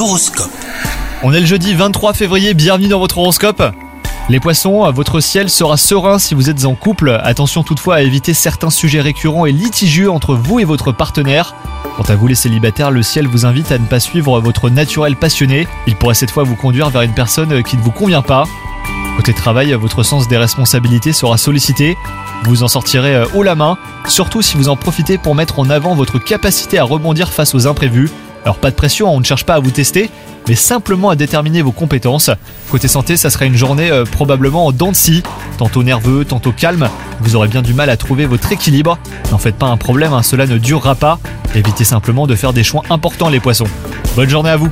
L'horoscope. On est le jeudi 23 février, bienvenue dans votre horoscope. Les poissons, votre ciel sera serein si vous êtes en couple. Attention toutefois à éviter certains sujets récurrents et litigieux entre vous et votre partenaire. Quant à vous les célibataires, le ciel vous invite à ne pas suivre votre naturel passionné. Il pourrait cette fois vous conduire vers une personne qui ne vous convient pas. Côté travail, votre sens des responsabilités sera sollicité. Vous en sortirez euh, haut la main, surtout si vous en profitez pour mettre en avant votre capacité à rebondir face aux imprévus. Alors pas de pression, on ne cherche pas à vous tester, mais simplement à déterminer vos compétences. Côté santé, ça sera une journée euh, probablement en dents de scie, tantôt nerveux, tantôt calme. Vous aurez bien du mal à trouver votre équilibre. N'en faites pas un problème, hein, cela ne durera pas. Évitez simplement de faire des choix importants les poissons. Bonne journée à vous